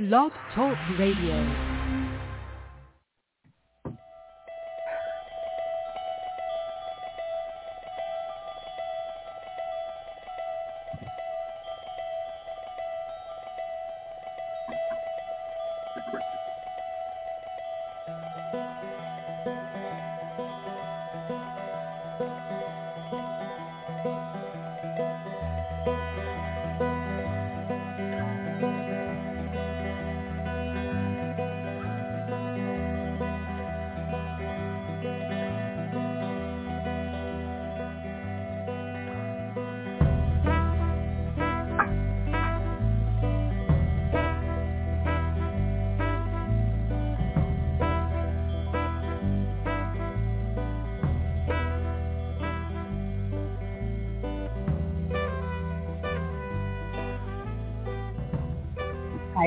Blog Talk Radio.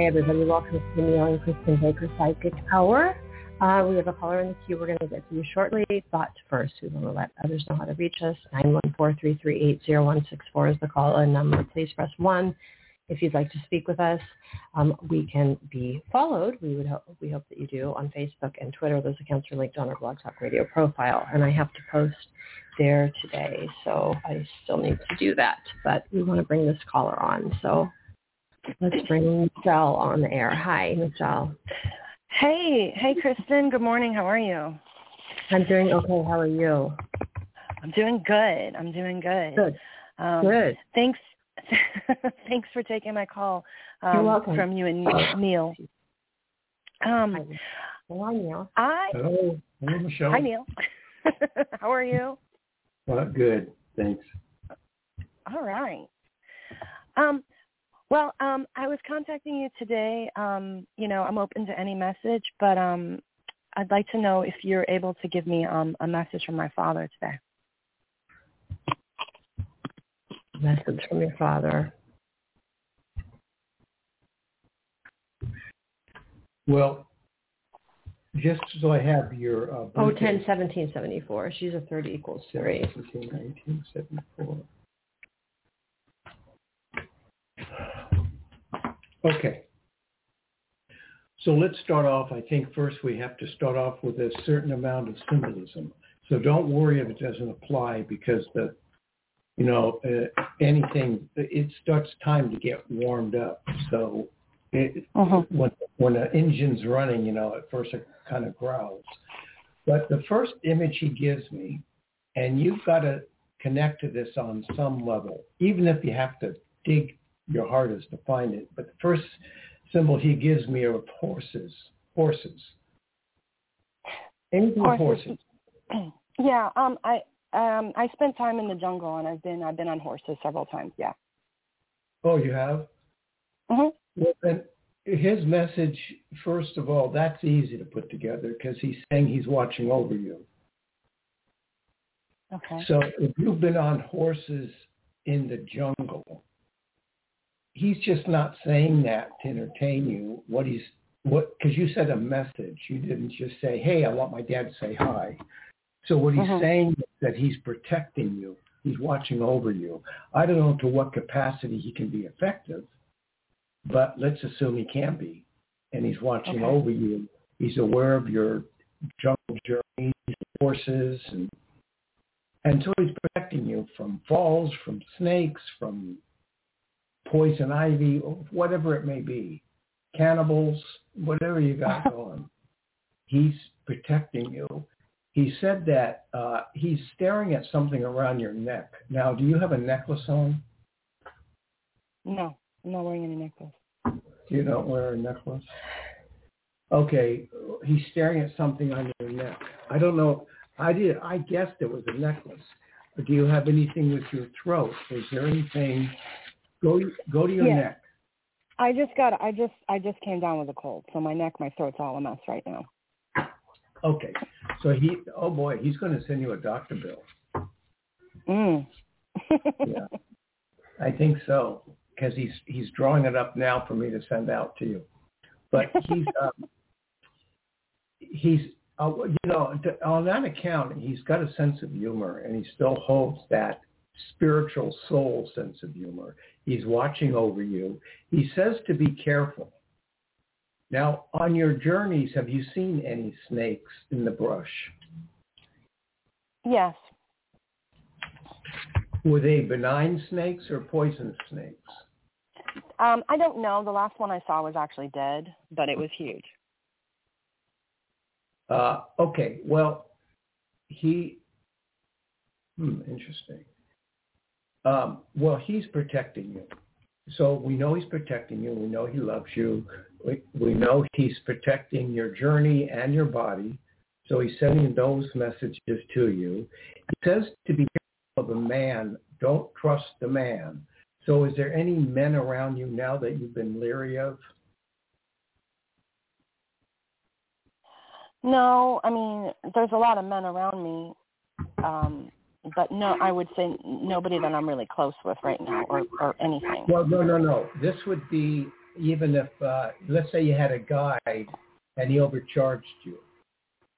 Hi, everybody. Welcome to the Neil and Kristin Baker Psychic Hour. Uh, we have a caller in the queue we're going to get to you shortly, but first we want to let others know how to reach us. 914-338-0164 is the call-in number. Please press 1 if you'd like to speak with us. Um, we can be followed. We would hope we hope that you do on Facebook and Twitter. Those accounts are linked on our Blog Talk Radio profile, and I have to post there today, so I still need to do that. But we want to bring this caller on, so Let's bring Michelle on the air. Hi, Michelle. Hey, hey, Kristin. Good morning. How are you? I'm doing okay. How are you? I'm doing good. I'm doing good. Good. Um, good. Thanks. thanks for taking my call um, You're welcome. from you and Neil. Um, Hi. Hello, Neil. I Hello, hello, Michelle. hi Neil. How are you? Uh, good, thanks. All right. Um, well, um, I was contacting you today. Um, you know, I'm open to any message, but um, I'd like to know if you're able to give me um, a message from my father today. Message from your father. Well, just so I have your uh, Oh, birthday, 10, 17, 74. She's a third equals three. 17, 1974. Okay. So let's start off. I think first we have to start off with a certain amount of symbolism. So don't worry if it doesn't apply because the, you know, uh, anything, it starts time to get warmed up. So it, Mhm. when when the engine's running, you know, at first it kind of growls. But the first image he gives me, and you've got to connect to this on some level, even if you have to dig your hardest to find it. But the first symbol he gives me are horses. Horses. Anything with Horses. horses. yeah. Um, I um, I spent time in the jungle, and I've been I've been on horses several times. Yeah. Oh, you have? hmm Well, then his message, first of all, that's easy to put together because he's saying he's watching over you. Okay. So if you've been on horses in the jungle, he's just not saying that to entertain you. What he's what because you said a message. You didn't just say, "Hey, I want my dad to say hi." So what he's Mhm. saying is that he's protecting you. He's watching over you. I don't know to what capacity he can be effective, but let's assume he can be. And he's watching Okay. over you. He's aware of your jungle journeys, horses, and and so he's protecting you from falls, from snakes, from poison ivy, or whatever it may be, cannibals, whatever you got going. He's protecting you. He said that uh, he's staring at something around your neck. Now, do you have a necklace on? No, I'm not wearing any necklace. You don't wear a necklace? Okay, he's staring at something on your neck. I don't know. I did. I guessed it was a necklace. But do you have anything with your throat? Is there anything? Go go to your Yeah. neck. I just got I just I just came down with a cold, so my neck, my throat's all a mess right now. Okay. So he. Oh boy, he's going to send you a doctor bill. Mm. Yeah. I think so because he's he's drawing it up now for me to send out to you. But he's um, he's uh, you know on that account he's got a sense of humor and he still holds that spiritual soul sense of humor. He's watching over you. He says to be careful Now, on your journeys, have you seen any snakes in the brush? Yes. Were they benign snakes or poisonous snakes? Um, I don't know. The last one I saw was actually dead, but it was huge. Uh, okay, well, he, hmm, interesting. Um, well, he's protecting you. So we know he's protecting you. We know he loves you. We, we know he's protecting your journey and your body. So he's sending those messages to you. He says to be careful of the man. Don't trust the man. So is there any men around you now that you've been leery of? No, I mean, there's a lot of men around me, um, but no, I would say nobody that I'm really close with right now, or or anything. Well, no, no, no. This would be even if, uh, let's say you had a guide and he overcharged you.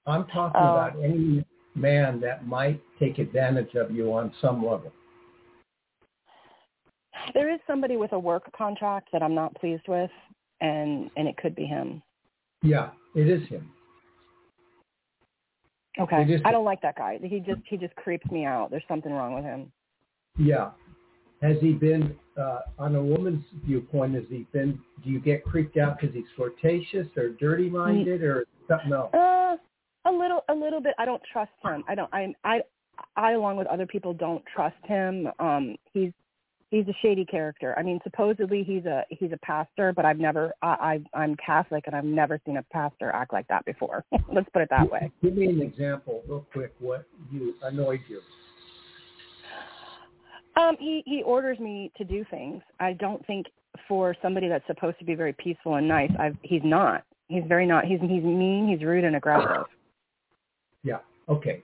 I'm talking Oh. about any man that might take advantage of you on some level. There is somebody with a work contract that I'm not pleased with, and and it could be him. Yeah, it is him. Okay, is- I don't like that guy. He just he just creeps me out. There's something wrong with him. Yeah. Has he been, uh, on a woman's viewpoint, has he been, do you get creeped out because he's flirtatious or dirty-minded or something else? Uh, a little, a little bit. I don't trust him. I don't. I, I, I, along with other people, don't trust him. Um, he's, he's a shady character. I mean, supposedly he's a he's a pastor, but I've never. I, I I'm Catholic, and I've never seen a pastor act like that before. Let's put it that way. Give me an example real quick what you annoyed you. Um, he he orders me to do things. I don't think for somebody that's supposed to be very peaceful and nice, I've he's not. He's very not. He's he's mean. He's rude and aggressive. Yeah. Okay.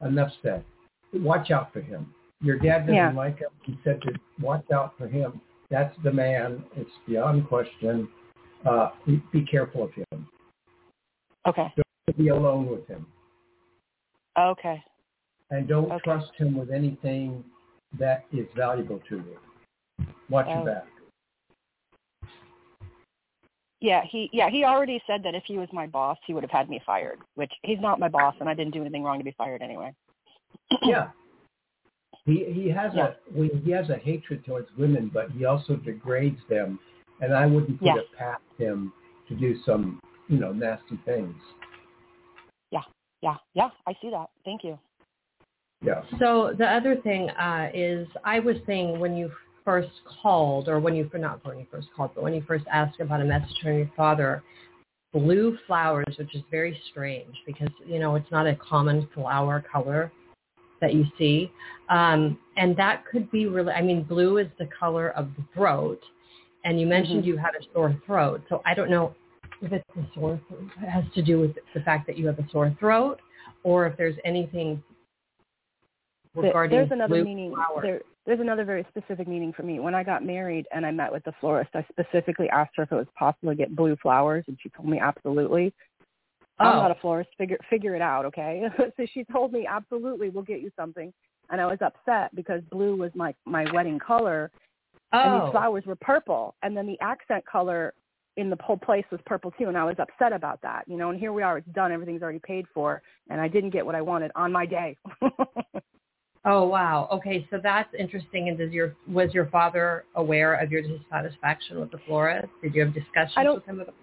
Enough said. Watch out for him. Your dad doesn't Yeah. like him. He said to watch out for him. That's the man. It's beyond question. Uh, be- be careful of him. Okay. Don't be alone with him. Okay. And don't Okay. trust him with anything that is valuable to you. Watch Oh. your back. Yeah, he yeah he already said that if he was my boss, he would have had me fired. Which he's not my boss, and I didn't do anything wrong to be fired anyway. Yeah. He he has Yeah. a he has a hatred towards women, but he also degrades them, and I wouldn't put Yeah. it past him to do some you know nasty things. Yeah, yeah, yeah, I see that. Thank you. Yeah. So the other thing uh, is, I was saying when you first called, or when you not when you first called, but when you first asked about a message from your father, blue flowers, which is very strange because you know it's not a common flower color that you see, um, and that could be really. I mean, blue is the color of the throat, and you mentioned Mhm. you had a sore throat, so I don't know if it's a sore throat. It has to do with the fact that you have a sore throat, or if there's anything regarding There's another blue meaning. There, there's another very specific meaning for me. When I got married and I met with the florist, I specifically asked her if it was possible to get blue flowers, and she told me absolutely. I'm Oh. not a florist. Figure figure it out, okay? so she told me absolutely, we'll get you something. And I was upset because blue was my my wedding color, and Oh, these flowers were purple, and then the accent color in the whole place was purple too, and I was upset about that. You know, and here we are, it's done, everything's already paid for, and I didn't get what I wanted on my day. oh wow. Okay, so that's interesting. And does your was your father aware of your dissatisfaction with the florist? Did you have discussions with him about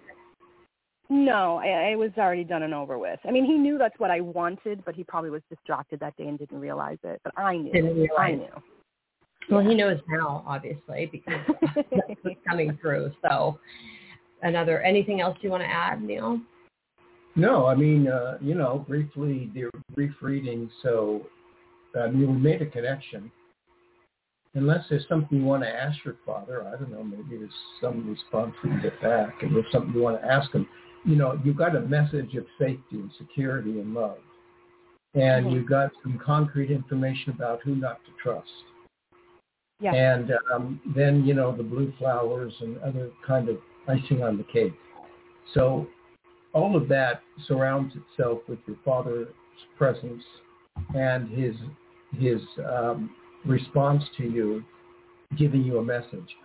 No, I, I was already done and over with. I mean, he knew that's what I wanted, but he probably was distracted that day and didn't realize it. But I knew. Didn't realize. I knew. Well, he knows now, obviously, because that's what's coming through. So, another anything else you want to add, Neil? No, I mean, uh, you know, briefly, the brief reading. So, I mean, we made a connection. Unless there's something you want to ask your father, I don't know, maybe there's some response we can get back, and there's something you want to ask him. You know, you've got a message of safety and security and love, and Mhm. you got some concrete information about who not to trust. Yeah. And um, then, you know, the blue flowers and other kind of icing on the cake. So all of that surrounds itself with your father's presence and his his um, response to you, giving you a message.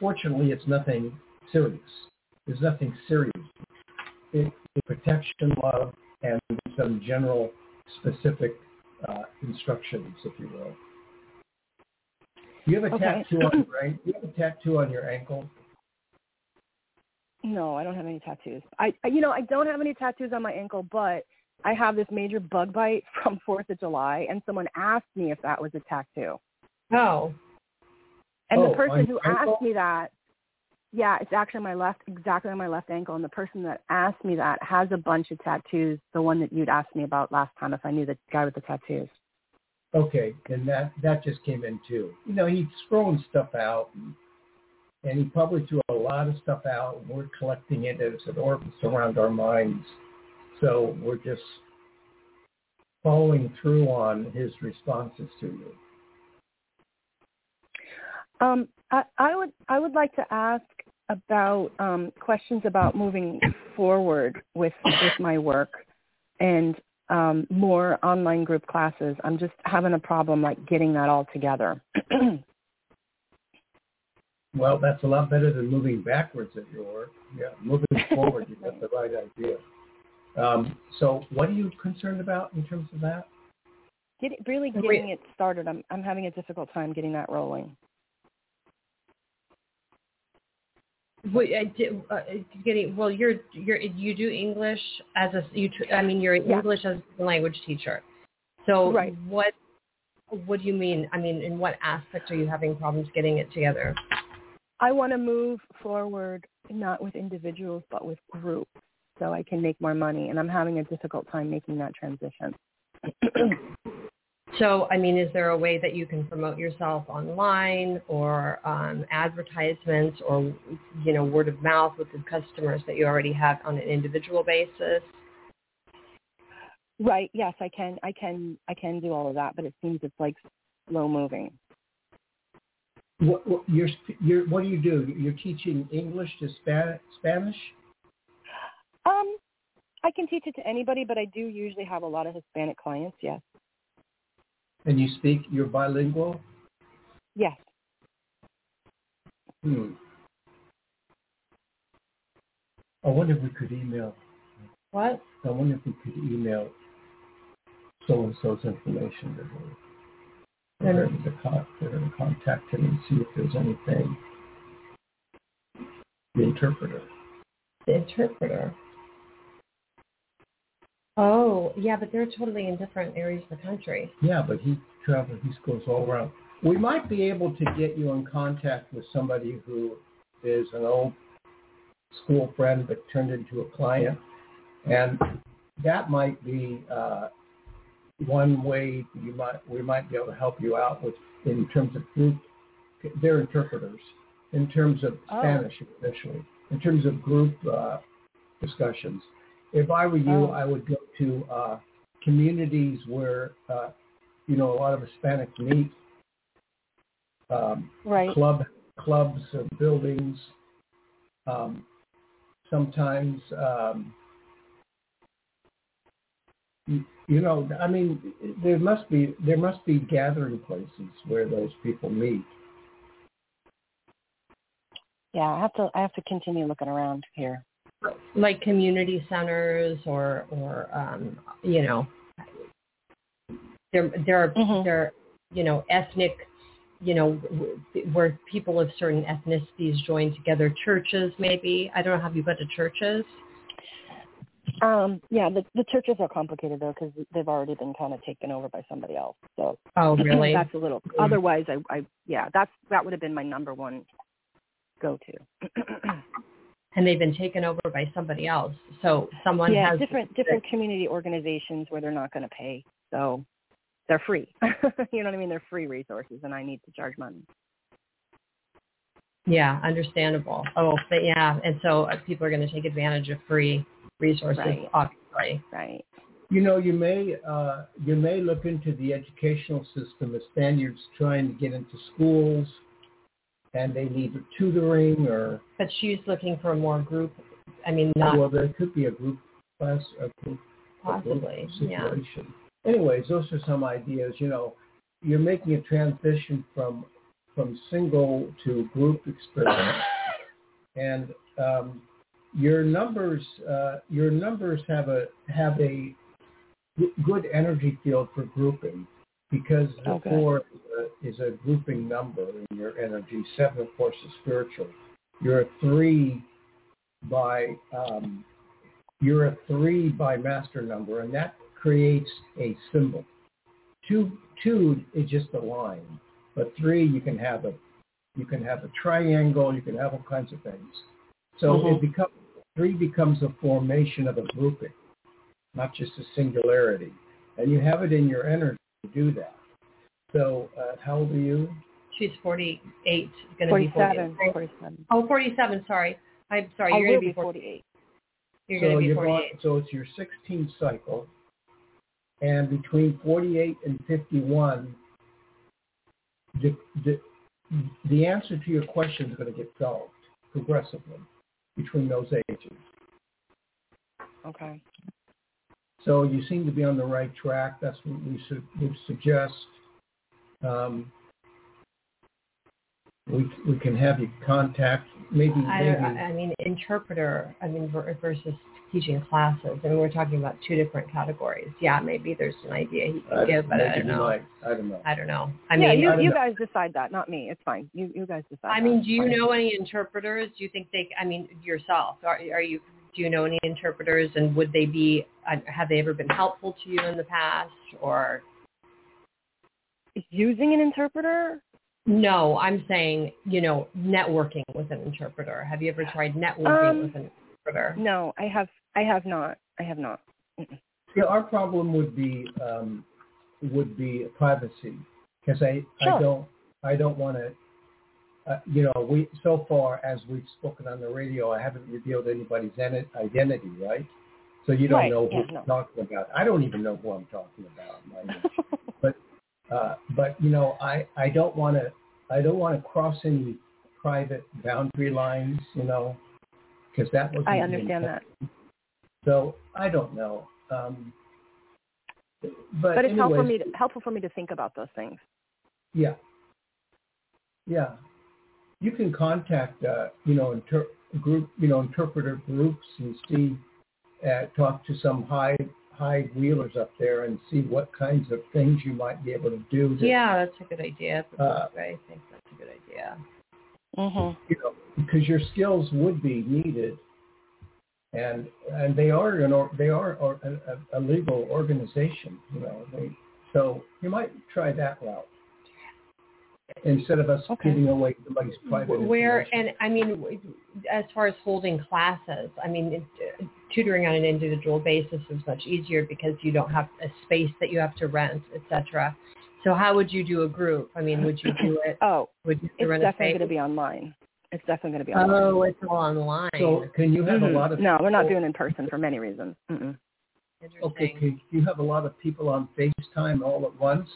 Fortunately, it's nothing serious. There's nothing serious it protection, love, and some general specific uh, instructions, if you will. You have a Okay. tattoo on ankle. You have a tattoo on your ankle. No, I don't have any tattoos. I, I you know, I don't have any tattoos on my ankle, but I have this major bug bite from Fourth of July, and someone asked me if that was a tattoo. Oh, And Oh, the person who asked me that, yeah, it's actually my left, exactly on my left ankle. And the person that asked me that has a bunch of tattoos. The one that you'd asked me about last time, if I knew the guy with the tattoos. Okay, and that that just came in too. You know, he's throwing stuff out, and, and he probably threw a lot of stuff out. And we're collecting it as it orbits around our minds. So we're just following through on his responses to you. Um, I, I would I would like to ask about um, questions about moving forward with with my work and um, more online group classes. I'm just having a problem like getting that all together. Well, that's a lot better than moving backwards at your work. Yeah, moving forward, you've got the right idea. Um, so what are you concerned about in terms of that? Get, really getting it started. I'm I'm having a difficult time getting that rolling. Wait, I did, uh, getting well. You're you're you do English as a you. tr- I mean, you're an Yeah. English as a language teacher. So Right. what what do you mean? I mean, in what aspect are you having problems getting it together? I want to move forward not with individuals but with groups so I can make more money and I'm having a difficult time making that transition. So, I mean, is there a way that you can promote yourself online or um, advertisements or, you know, word of mouth with the customers that you already have on an individual basis? right, yes, I can I can I can do all of that, but it seems it's like slow moving. What, what, you're, you're, what do you do? You're teaching English to Spa- Spanish? Um I can teach it to anybody, but I do usually have a lot of Hispanic clients, yes. And you speak, you're bilingual? Yes. Hmm. I wonder if we could email. What? I wonder if we could email so and so's information to her to, con- to contact him and see if there's anything. The interpreter. The interpreter. Oh, yeah, but they're totally in different areas of the country. Yeah, but he travels. He goes all around. We might be able to get you in contact with somebody who is an old school friend but turned into a client, and that might be uh, one way you might we might be able to help you out with in terms of group. They're interpreters in terms of Oh. Spanish, especially in terms of group uh, discussions. If I were you, Oh. I would go to uh, communities where uh, you know a lot of Hispanics meet, um, Right. club clubs or buildings. Um, sometimes, um, you, you know, I mean, there must be there must be gathering places where those people meet. Yeah, I have to I have to continue looking around here. Like community centers or, or um, you know, there, there are, Mhm. there you know, ethnic, you know, where people of certain ethnicities join together, churches maybe. I don't know, have you been to churches? Um, yeah, the the churches are complicated though because they've already been kind of taken over by somebody else. So Oh, really? that's a little. Otherwise, I, I yeah, that's that would have been my number one go to. and they've been taken over by somebody else. So someone yeah, has different different community organizations where they're not going to pay, so they're free. you know what I mean? They're free resources, and I need to charge money. Yeah, understandable. Oh, but yeah, and so uh, people are going to take advantage of free resources, Right. obviously. Right. You know, you may uh, you may look into the educational system as Spaniards trying to get into schools, and they need tutoring or But she's looking for a more group. I mean, not well, there could be a group class, a group a group possibly. Yeah. situation. Anyways, those are some ideas. You know, you're making a transition from from single to group experience, and um, your numbers uh, your numbers have a have a good energy field for grouping because the Okay. Is a, is a grouping number in your energy. Seven, of course, is spiritual. You're a three by um, you're a three by master number, and that creates a symbol. Two two is just a line, but three you can have a you can have a triangle, you can have all kinds of things. So Mhm. it becomes three becomes a formation of a grouping, not just a singularity, and you have it in your energy to do that. So uh, how old are you? She's 48, going to be 47. 48. 47. Oh, 47, sorry. I'm sorry, I you're going to be be 40, 48. You're so going to be 48. going, so it's your 16th cycle, and between 48 and 51, the, the, the answer to your question is going to get solved progressively between those ages. Okay. So you seem to be on the right track. That's what we su- would suggest. Um, we we can have you contact maybe I, maybe I mean, interpreter, I mean, versus teaching classes. I mean, we're talking about two different categories. Yeah, maybe there's an idea he I- give, but I don't you know. might. I don't know. I don't know. I yeah, mean, you, I you know. guys decide that, not me. It's fine. You you guys decide. I that. mean, do you Fine. know any interpreters? Do you think they? I mean, yourself. Are, are you? Do you know any interpreters? And would they be? uh, Have they ever been helpful to you in the past? Or using an interpreter? no? I'm saying, you know, networking with an interpreter. Have you ever tried networking Um, with an interpreter? No, I have. I have not. I have not. Mm-mm. Yeah, our problem would be um, would be privacy because I I don't I don't want to. Uh, you know, we so far as we've spoken on the radio, I haven't revealed anybody's en- identity, right? So you don't Right, know who yeah, I'm no. talking about. I don't even know who I'm talking about. uh, but you know, I I don't want to I don't want to cross any private boundary lines, you know, because that was I understand that. So I don't know. Um, but But it's helpful for me to, helpful for me to think about those things. Yeah. Yeah. You can contact, uh, you know, inter- group, you know, interpreter groups and see, uh, talk to some high high wheelers up there and see what kinds of things you might be able to do. That, Yeah, that's a good idea. Uh, I think that's a good idea. Mhm. You know, because your skills would be needed, and and they are an or, they are or, a, a legal organization. You know, they so you might try that route instead of us Okay. giving away somebody's private Where and I mean, as far as holding classes, I mean, it, tutoring on an individual basis is much easier because you don't have a space that you have to rent, etc. So how would you do a group? I mean, would you do it? Oh, Would you it's rent definitely going to be online. It's definitely going to be online. Oh, it's all online. So can you have Mhm. a lot of no, we're not doing it in person for many reasons. Mm-mm. Okay, can you have a lot of people on FaceTime all at once?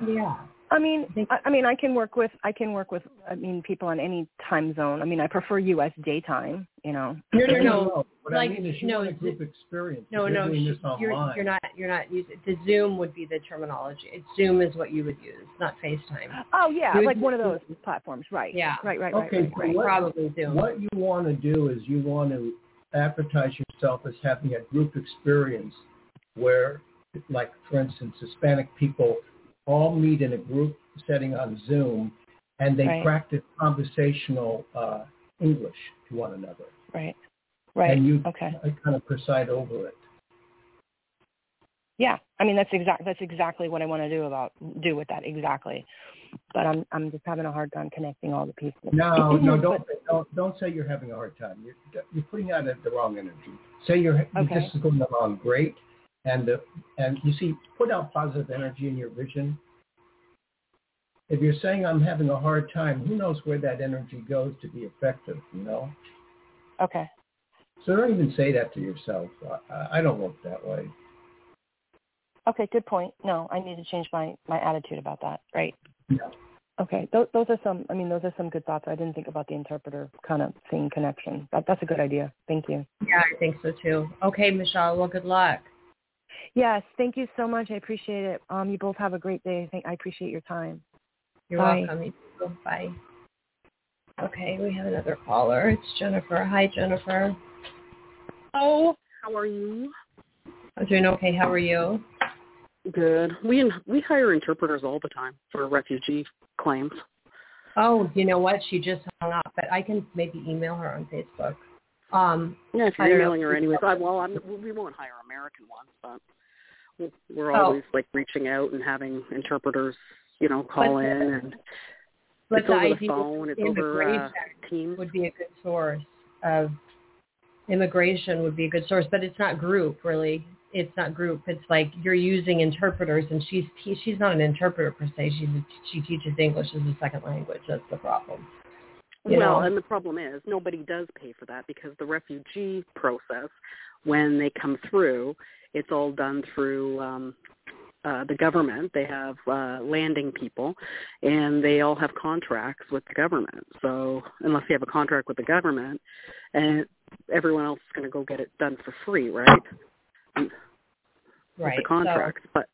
Yeah. I mean, I I, I mean, I can work with, I can work with, I mean, people on any time zone. I mean, I prefer U.S. daytime. You know. No, no, no. What Like, I mean is you no, want a z- group experience. No, no, you're, you're not. You're not using. The Zoom would be the terminology. It's Zoom is what you would use, not FaceTime. Oh yeah, You would like one of those platforms, right? Yeah. Right, right, Okay, right, so right, right. what- Probably Zoom. What you want to do is you want to advertise yourself as having a group experience where, like for instance, Hispanic people all meet in a group setting on Zoom and they Right. practice conversational uh, English to one another. Right. Right. And you okay. kind of preside over it. Yeah. I mean, that's exact. That's exactly what I want to do about do with that exactly. But I'm I'm just having a hard time connecting all the pieces. No, no, don't, But- don't don't say you're having a hard time. You're you're putting out the wrong energy. Say you're Okay. this is going along great, and uh, and you see, put out positive energy in your vision. If you're saying I'm having a hard time, who knows where that energy goes to be effective? You know. Okay. So don't even say that to yourself. I, I don't work that way. Okay. Good point. No, I need to change my my attitude about that. Right. Yeah. Okay. Those those are some. I mean, those are some good thoughts. I didn't think about the interpreter kind of seeing connection. That that's a good idea. Thank you. Yeah, I think so too. Okay, Michelle. Well, good luck. Yes. Thank you so much. I appreciate it. Um, you both have a great day. I think I appreciate your time. You're Bye. welcome. You. Bye. Okay, we have another caller. It's Jennifer. Hi, Jennifer. Oh, how are you? I'm doing okay. How are you? Good. We we hire interpreters all the time for refugee claims. Oh, you know what? She just hung up, but I can maybe email her on Facebook. Um, Yeah, if you're emailing her anyways. I, well, I'm, we won't hire American ones, but we're- Oh. always like reaching out and having interpreters, you know, call But- in and but it's the over the phone. It's over uh, immigration Teams. would be a good source of immigration would be a good source, but it's not group really. It's not group. It's like you're using interpreters, and she's te- she's not an interpreter per se. She's a, she teaches English as a second language. That's the problem. You well, know. and the problem is nobody does pay for that because the refugee process, when they come through, it's all done through um, uh, the government. They have uh, landing people, and they all have contracts with the government. So unless you have a contract with the government, and everyone else is going to go get it done for free, right? With Right. the contracts, but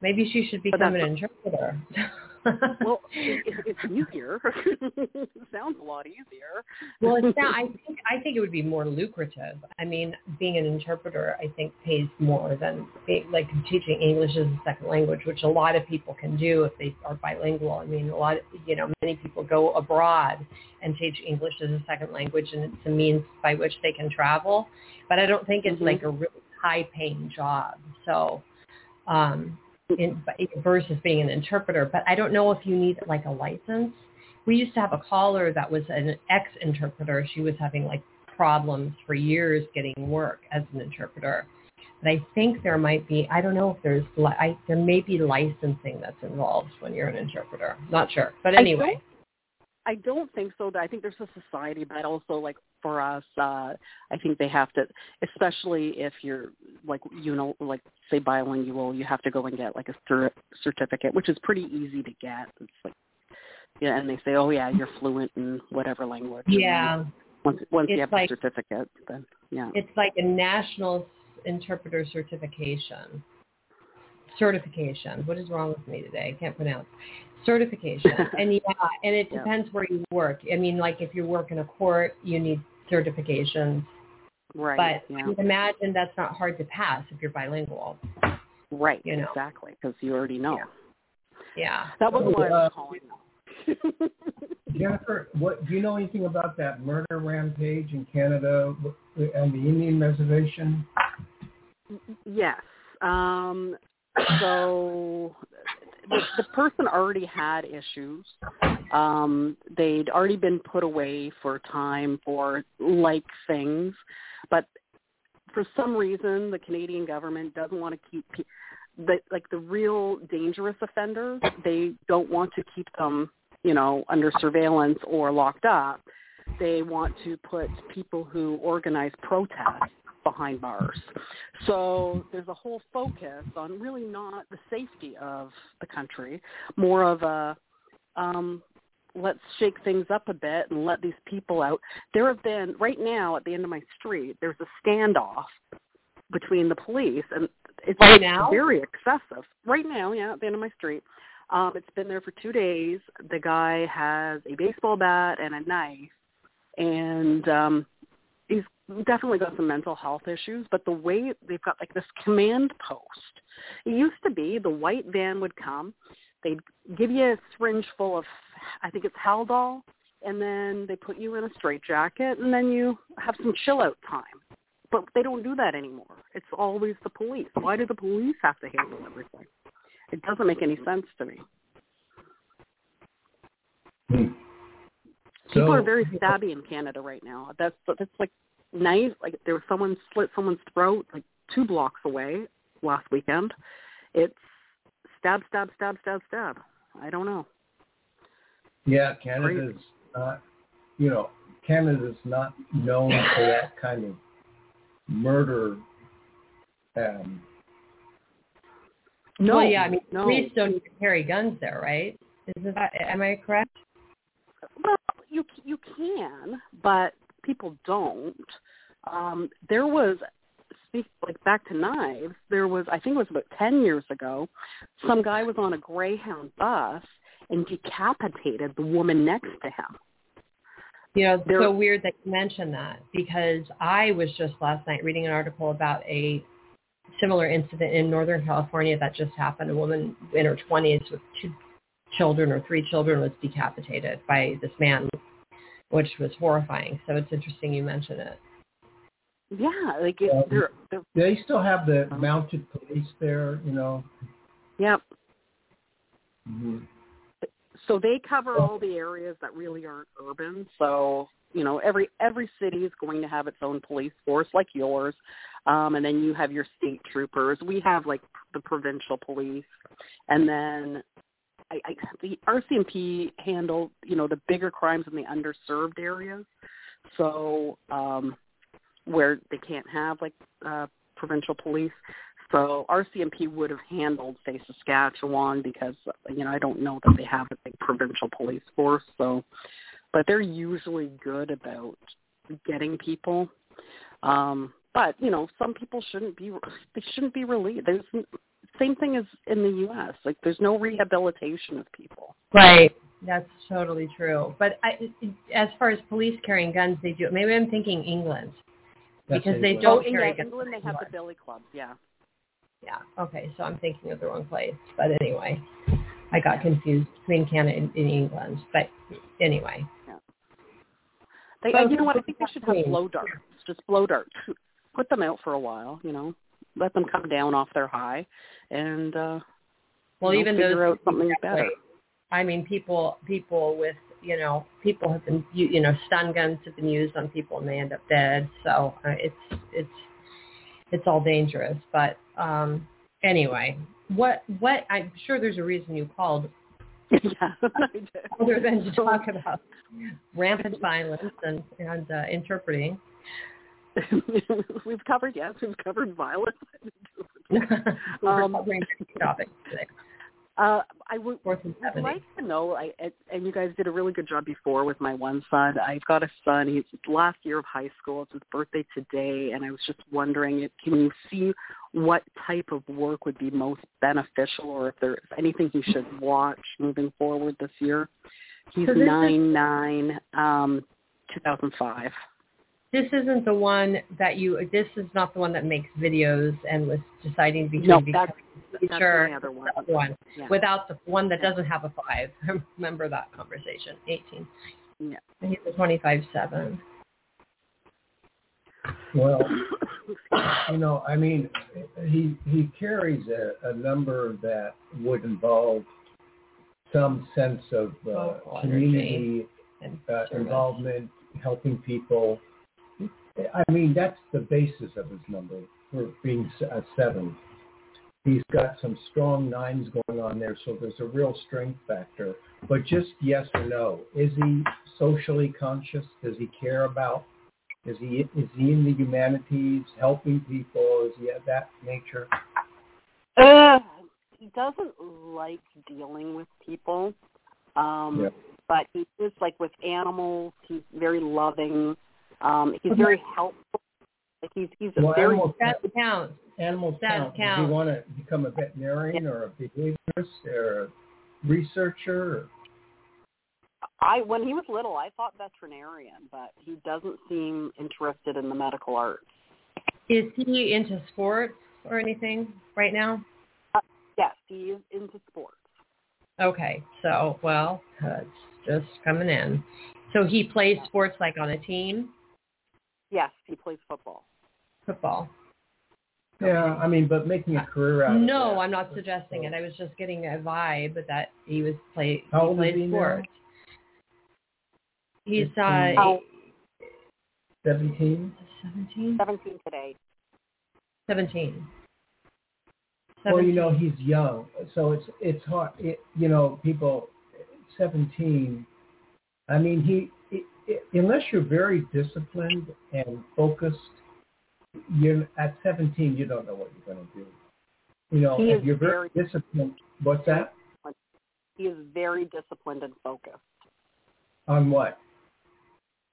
maybe she should become an interpreter. well, it, it's easier. it sounds a lot easier. well, it's not, I think I think it would be more lucrative. I mean, being an interpreter, I think pays more than being, like teaching English as a second language, which a lot of people can do if they are bilingual. I mean, a lot of you know many people go abroad and teach English as a second language, and it's a means by which they can travel. But I don't think it's Mhm. like a really high-paying job. So. Um, in, versus being an interpreter. But I don't know if you need like a license. We used to have a caller that was an ex-interpreter. She was having like problems for years getting work as an interpreter. But I think there might be, I don't know if there's, I, there may be licensing that's involved when you're an interpreter. Not sure. But I anyway. I don't think so. I think there's a society, but also like for us, uh, I think they have to, especially if you're like you know like say bilingual, you have to go and get like a cer- certificate, which is pretty easy to get. It's like yeah, and they say, oh yeah, you're fluent in whatever language. Yeah. Once once you have like- the certificate, then yeah. It's like a national interpreter certification. Certification. What is wrong with me today? I can't pronounce. Certification. and yeah, and it Yeah. depends where you work. I mean, like if you work in a court, you need certifications. right. But I yeah. would imagine that's not hard to pass if you're bilingual. Right. you know. Exactly, because you already know. Yeah. That was why I Uh, was calling. Jennifer, what do you know anything about that murder rampage in Canada and the Indian reservation? Yes. Um, so the, the person already had issues. Um, they'd already been put away for time for like things, but for some reason, the Canadian government doesn't want to keep pe- the like the real dangerous offenders. They don't want to keep them, you know, under surveillance or locked up. They want to put people who organize protests behind bars. So there's a whole focus on really not the safety of the country, more of a um, let's shake things up a bit and let these people out. There have been right now at the end of my street. There's a standoff between the police, and it's Right now? very excessive. Right now, yeah, at the end of my street. Um, it's been there for two days. The guy has a baseball bat and a knife, and um, definitely got some mental health issues. But the way they've got like this command post, it used to be the white van would come, they'd give you a syringe full of, I think it's Haldol, and then they put you in a straitjacket, and then you have some chill out time. But they don't do that anymore. It's always the police. Why do the police have to handle everything? It doesn't make any sense to me. Hmm. People So- are very stabby in Canada right now. That's that's like nice. Like there was someone slit someone's throat like two blocks away last weekend. It's stab, stab, stab, stab, stab. I don't know. Yeah, Canada's not, you know, Canada's not known for that kind of murder. Um, No, well, yeah. I mean, no. police don't even carry guns there, right? Isn't that? Am I correct? Well, you you can, but people don't. Um, there was speak like back to knives. There was I think it was about ten years ago. Some guy was on a Greyhound bus and decapitated the woman next to him. You know, it's There- so weird that you mentioned that because I was just last night reading an article about a similar incident in Northern California that just happened. A woman in her 20s with two children or three children was decapitated by this man, which was horrifying. So it's interesting you mention it. Yeah, like it, Yeah. they're, they're They still have the mounted police there, you know. yep. Mm-hmm. So they cover all the areas that really aren't urban. So you know, every every city is going to have its own police force, like yours, um, and then you have your state troopers. We have like the provincial police, and then I, I, the RCMP handle you know the bigger crimes in the underserved areas. So um, where they can't have like uh, provincial police. So RCMP would have handled, say, Saskatchewan because you know I don't know that they have a big provincial police force. So, but they're usually good about getting people. Um, but you know, some people shouldn't be they shouldn't be released. There's same thing as in the U.S. Like there's no rehabilitation of people. Right. That's totally true. But I, as far as police carrying guns, they do. Maybe I'm thinking England That's because they don't oh, in carry yeah, guns. England they have the billy clubs. Yeah. Yeah. Okay. So I'm thinking of the wrong place. But anyway, I got confused between Canada and, and England. But anyway. They, Well, you know what? I think they should have blow darts. Just blow darts. Put them out for a while. You know, let them come down off their high, and uh, Well, even figure those out something better. I mean, people people with you know people have been you, you know stun guns have been used on people and they end up dead. So uh, it's it's it's all dangerous. But um anyway, what what I'm sure there's a reason you called yeah, other than to talk about rampant violence and and uh, interpreting. we've covered yes, we've covered violence. We're Um, covering topics today. Uh, I would like to know, I, and- and you guys did a really good job before with my one son. I've got a son. He's last year of high school. It's his birthday today, and I was just wondering, if- can you see what type of work would be most beneficial, or if there's anything he should watch moving forward this year? He's So this is- nine nine, um, two thousand five. This isn't the one that you. This is not the one that makes videos and was deciding between No, that's that's teacher. my other one. the other one Yeah. without the one that doesn't have a five. Remember that conversation. Eighteen. Yeah. And he's a twenty-five seven. Well, you know, I mean, he he carries a, a number that would involve some sense of uh, community And uh, involvement, helping people. I mean, that's the basis of his number for being a seven. He's got some strong nines going on there, so there's a real strength factor. But just yes or no, is he socially conscious? Does he care about? Is he is he in the humanities, helping people? Is he of that nature? Uh, he doesn't like dealing with people. Um Yep. but he is like with animals, he's very loving. Um he's very helpful. Like he's he's a Well, very animals, That counts. animals that count. Does he counts. want to become a veterinarian or a behaviorist or a researcher? Or? I when he was little I thought veterinarian, but he doesn't seem interested in the medical arts. Is he into sports or anything right now? Yes, he is into sports. Okay, so well, it's just coming in. So he plays sports like on a team, Yes, he plays football. football. Yeah, I mean, but making a career out of No, that. I'm not suggesting it. I was just getting a vibe that he was play. How he old is played he now? sports. He's uh Oh. 17? 17? Seventeen today. 17. Well, you know, he's young, so it's it's hard. It, you know, people, 17. I mean, he it, it, unless you're very disciplined and focused, you're at 17 you don't know what you're going to do. You know, if you're very, very- disciplined. What's that? He is very disciplined and focused. On what?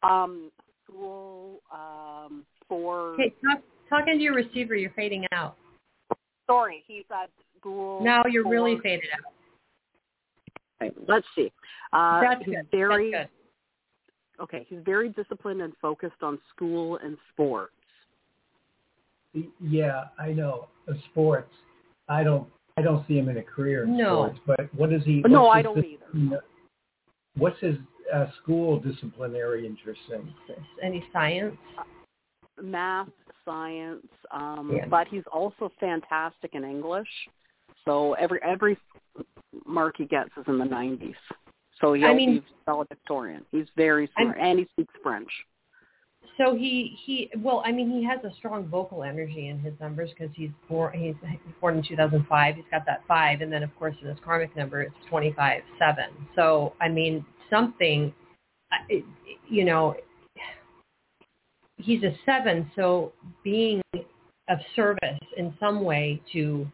Um, school, um, sports. Okay, talk, talk into your receiver. You're fading out. Sorry, he's at school. Now you're really sports. faded out. Okay, let's see. Uh, That's good. very That's okay. He's very disciplined and focused on school and sports. Yeah, I know. Uh, Sports. I don't. I don't see him in a career in No. sports. But what is he? No, I don't dis- either. What's his uh, school disciplinary interest in? Any science? Math, science, um, Yeah. but he's also fantastic in English. So every every mark he gets is in the 90s. So he'll I mean- be valedictorian. He's very I'm- smart, and he speaks French. So he he well, I mean, he has a strong vocal energy in his numbers because he's born he's born in 2005. He's got that five, and then of course in his karmic number it's 25 seven. So I mean, something, you know, he's a seven. So being of service in some way to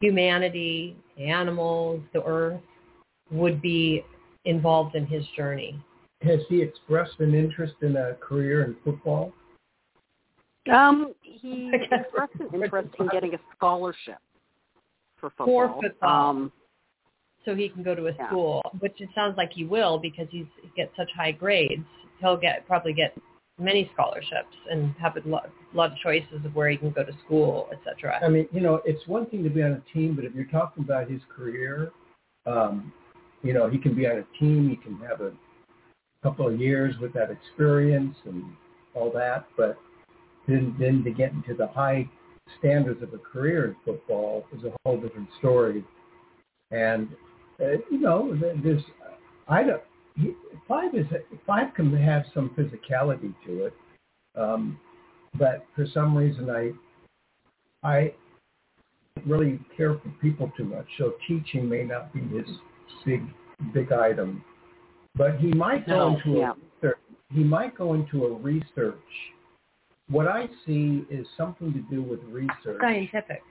humanity, animals, the earth, would be involved in his journey. Has he expressed an interest in a career in football? Um, he expressed an interest in getting a scholarship for football. For football. Um, so he can go to a Yeah. school, which it sounds like he will because he's he gets such high grades. He'll get probably get many scholarships and have a lot, lot of choices of where he can go to school, etc. I mean, you know, it's one thing to be on a team, but if you're talking about his career, um, you know, he can be on a team. He can have a couple of years with that experience and all that, but then then to get into the high standards of a career in football is a whole different story. And uh, you know, there's I don't five is five can have some physicality to it, um, but for some reason I I really care for people too much, so teaching may not be his big big item. But he might go No, into yeah. a research, he might go into a research. What I see is something to do with research, Scientific.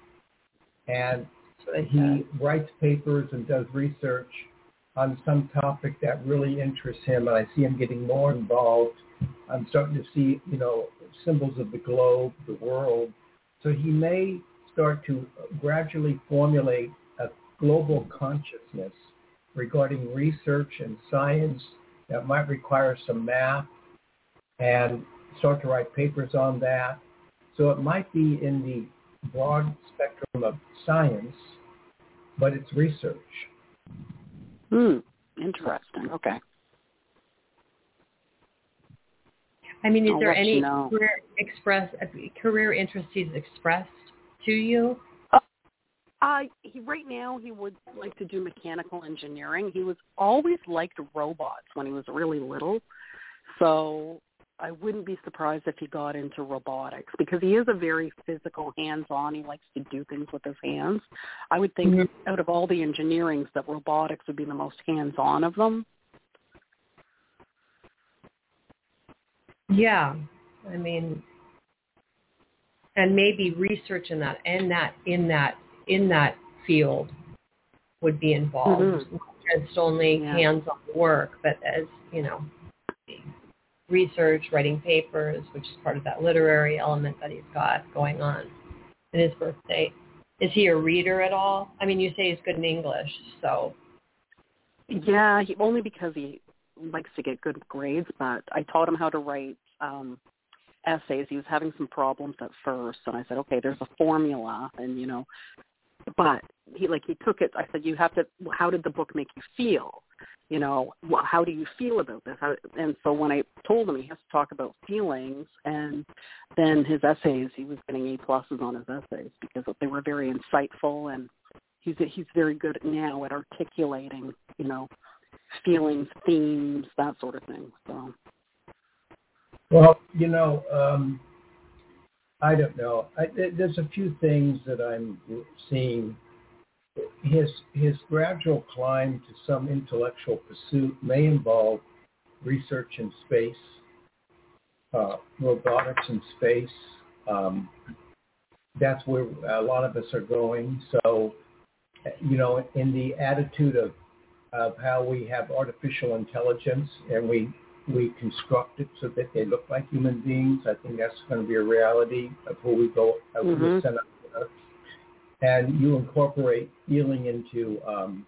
and That's what I he said. writes papers and does research on some topic that really interests him, and I see him getting more involved. I'm starting to see, you know, symbols of the globe, the world. So he may start to gradually formulate a global consciousness regarding research and science that might require some math and start to write papers on that. So it might be in the broad spectrum of science, but it's research. hmm, interesting. Okay. I mean, is I'll there let you any know. career express career interest he's expressed to you? Uh, he right now he would like to do mechanical engineering. He was always liked robots when he was really little, so I wouldn't be surprised if he got into robotics because he is a very physical, hands-on. He likes to do things with his hands. I would think Mhm. out of all the engineerings that robotics would be the most hands-on of them. Yeah, I mean, and maybe research in that in that in that in that field would be involved. Mhm. Not just only Yeah. hands-on work, but as you know, research, writing papers, which is part of that literary element that he's got going on in his birthday. Is he a reader at all? I mean, you say he's good in English, so Yeah, he, only because he likes to get good grades. But I taught him how to write um, essays. He was having some problems at first, and I said, okay, there's a formula, and you know, but he like he took it. I said, you have to. How did the book make you feel? You know, how do you feel about this? How, and so when I told him he has to talk about feelings, and then his essays, he was getting A pluses on his essays because they were very insightful and he's he's very good now at articulating, you know, feelings, themes, that sort of thing. So Well, you know, um, I don't know. I, there's a few things that I'm seeing. His his gradual climb to some intellectual pursuit may involve research in space, uh, robotics in space. Um, that's where a lot of us are going. So, you know, in the attitude of of how we have artificial intelligence and we we construct it so that they look like human beings. I think that's going to be a reality of who we go, of who we Mhm. send up to And you incorporate feeling into um,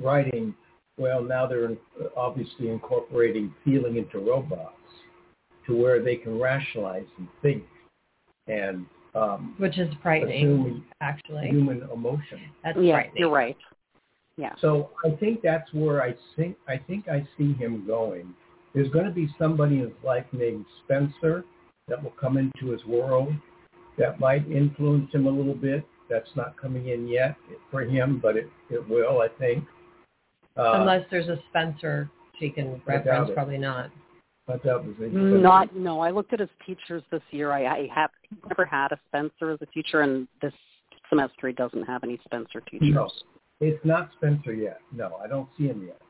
writing, well, now they're obviously incorporating feeling into robots to where they can rationalize and think and um, Which is frightening, actually. human emotion. That's yeah, frightening. you're right. Yeah. So I think that's where I think I think I see him going. There's going to be somebody in his life named Spencer that will come into his world that might influence him a little bit. That's not coming in yet for him, but it, it will, I think. Uh, Unless there's a Spencer she can reference, probably not. but that was it. Not no. I looked at his teachers this year. I, I have never had a Spencer as a teacher, and this semester he doesn't have any Spencer teachers. No. It's not Spencer yet. No, I don't see him yet.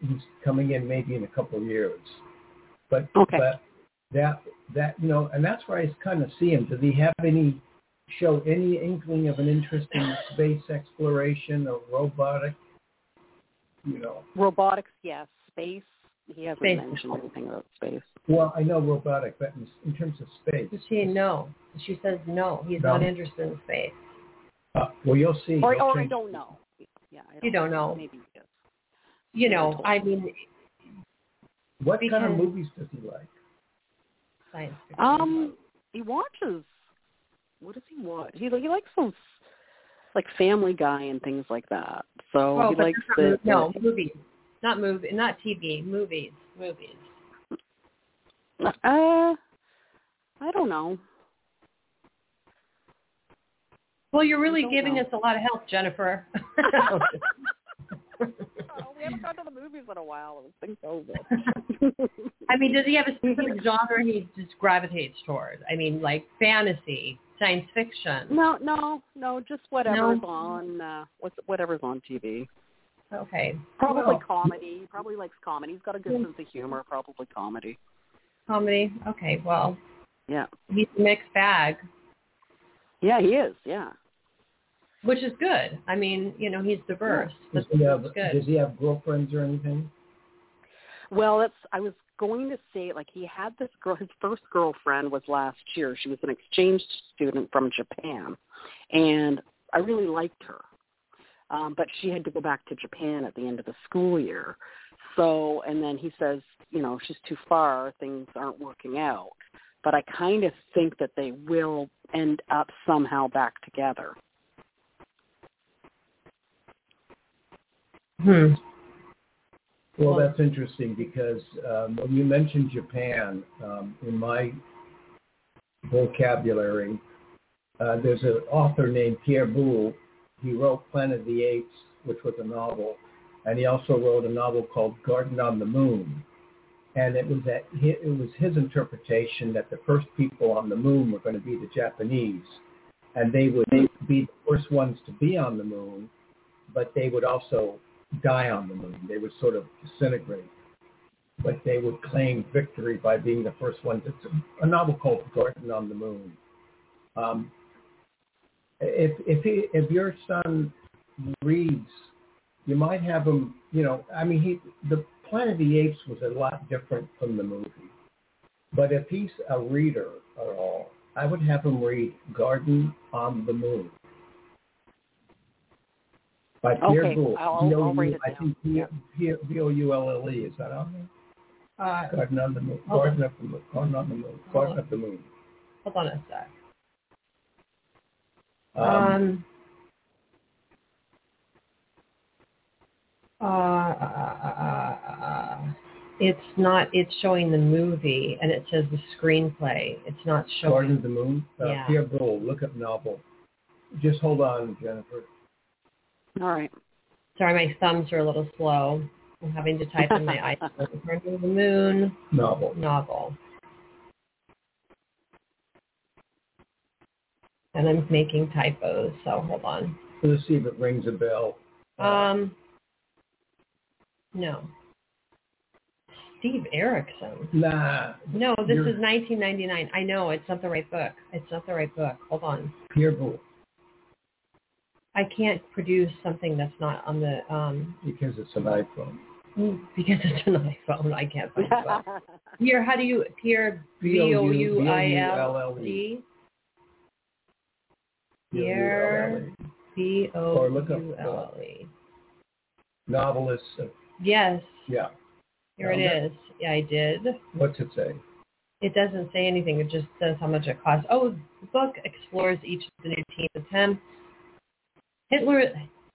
He's coming in maybe in a couple of years. But Okay. but that that you know, and that's where I kind of see him. Does he have any show any inkling of an interest in space exploration or robotic? You know, Robotics, yes. Space, he hasn't Space. mentioned anything about space. well, I know robotic, but in, in terms of space, Does she no? She says no. He's No. not interested in space. uh, well, you'll see. Or, or I don't know. Yeah, I You don't know. Maybe he is. You know, I mean, What kind of movies does he like? science fiction. Um, he watches. What does he watch? He he likes those like Family Guy and things like that. So oh, he likes the, not, no movies, not movie, not TV, movies, movies. uh, I don't know. Well, you're really giving know. us a lot of help, Jennifer. Oh, we haven't gone to the movies in a while. It's been COVID. I mean, does he have a specific genre he just gravitates towards? I mean, like fantasy, science fiction. no, no, no. Just whatever's No? on. Uh, what's whatever's on TV. Okay, Probably Well- comedy. He probably likes comedy. He's got a good sense of humor. Probably comedy. comedy. Okay, well, Yeah. he's a mixed bag, Yeah, he is. Yeah. Which is good. I mean, you know, he's diverse. Does he have good. Does he have girlfriends or anything? Well, that's I was going to say like he had this girl his first girlfriend was last year. She was an exchange student from Japan and I really liked her. Um but she had to go back to Japan at the end of the school year. So and then he says, you know, she's too far, things aren't working out. But I kind of think that they will end up somehow back together. Hmm. Well, that's interesting because um, when you mentioned Japan, um, in my vocabulary, uh, there's an author named Pierre Boulle. He wrote Planet of the Apes, which was a novel, and he also wrote a novel called Garden on the Moon. And it was that it was his interpretation that the first people on the moon were going to be the Japanese, and they would be the first ones to be on the moon, but they would also die on the moon. They would sort of disintegrate, but they would claim victory by being the first ones. It's a, a novel called Garden on the Moon. Um, if if he, if your son reads, you might have him. You know, I mean, he the Planet of the Apes was a lot different from the movie, but if he's a reader at all, I would have him read Garden on the Moon by Pierre Okay, Boulle. I'll- I'll B-O-U write it I down. think P- P- B-O-U-L-L-E. Is that on there? Uh, Garden on the Moon. Hold Garden of the Moon. Garden on the Moon. Garden of the Moon. hold on a sec. Um, Um, uh, uh, uh, uh, it's not. It's showing the movie, and it says the screenplay. It's not showing. Garden showing. of the Moon. Uh, Yeah. Pierre Boulle. Look up novel. Just hold on, Jennifer. All right. Sorry, my thumbs are a little slow. I'm having to type in my iPhone. Garden of the Moon Novel. novel. And I'm making typos, so hold on. Let's see if it rings a bell. Um, no. Steve Erickson. nah. No, this is 1999. I know it's not the right book. It's not the right book. Hold on. Pierre Boulle. I can't produce something that's not on the um Because it's an iPhone. because it's an iPhone. I can't find the book. Here, how do you Pierre B O U I L D Pierre B O Or look up, U L L E. novelist. uh, Yes, Yeah. here it is. Yeah, I did. What's it say? It doesn't say anything. It just says how much it costs. Oh, the book explores each of the new teams of ten. Hitler,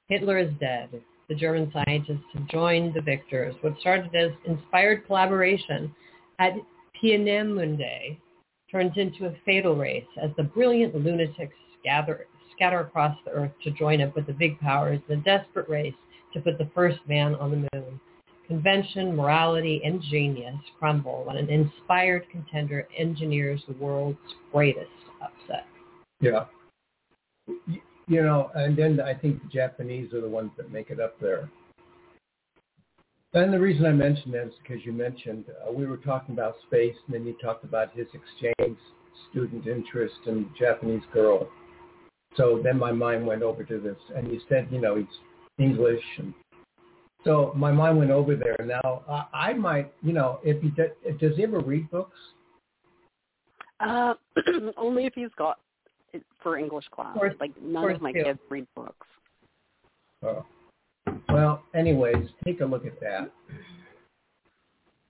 Hitler is dead. The German scientists have joined the victors. What started as inspired collaboration at Peenemünde turns into a fatal race as the brilliant lunatics gather, scatter across the earth to join up with the big powers in a desperate race to put the first man on the moon. Convention, morality, and genius crumble when an inspired contender engineers the world's greatest upset. Yeah. You know, and then I think the Japanese are the ones that make it up there. And the reason I mentioned that is because you mentioned uh, we were talking about space, and then you talked about his exchange student interest in Japanese girl. So then my mind went over to this, and you said, you know, he's English, and so my mind went over there. Now I, I might, you know, if he does, does he ever read books? Uh, only if he's got for English class. Course- like none course of my too. kids read books. Oh. Well, anyways, take a look at that.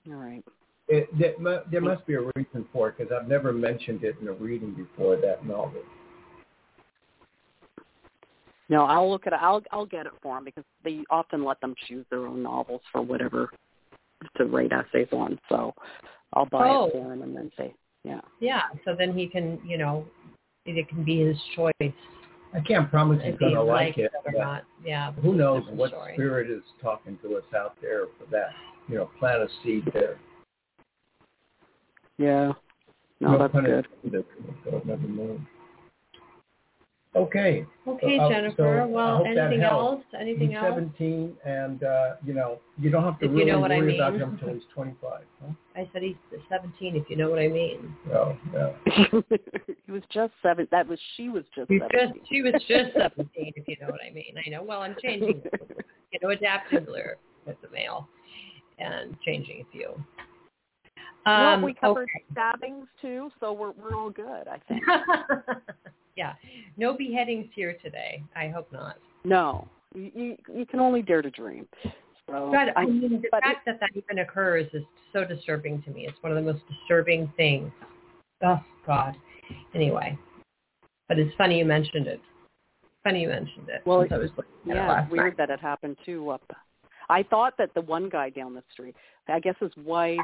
All right. It, there, mu- there must be a reason for it because I've never mentioned it in a reading before that novel. No, I'll look at it. I'll I'll get it for them because they often let them choose their own novels for whatever to write essays on. So I'll buy Oh. it for him and then say, yeah. Yeah, so then he can, you know, it can be his choice I can't promise he's going to like it, it or not. Yeah, who knows what story. spirit is talking to us out there for that. You know, plant a seed there. Yeah. No, that's good. never mind. Okay. Okay, So, uh, Jennifer. so well, hope that anything else? Anything he's else? 17, and uh, you know, you don't have to If you really know what I worry about him until he's 25. Huh? I said he's 17, if you know what I mean. Oh, yeah. he was just seven. That was she was just He's seven. just, she was just 17, if you know what I mean. I know. Well, I'm changing, you know, adapting the lyric with the male and changing a few. Well, um, we covered okay. stabbings too, so we're we're all good, I think. yeah. No beheadings here today. I hope not. No, you you, can only dare to dream. So God, I I, mean, the but fact that that even occurs is so disturbing to me. It's one of the most disturbing things. Oh, God. Anyway. But it's funny you mentioned it. Funny you mentioned it. Well, since I was at it yeah, weird night. that it happened too. Up, I thought that the one guy down the street, I guess his wife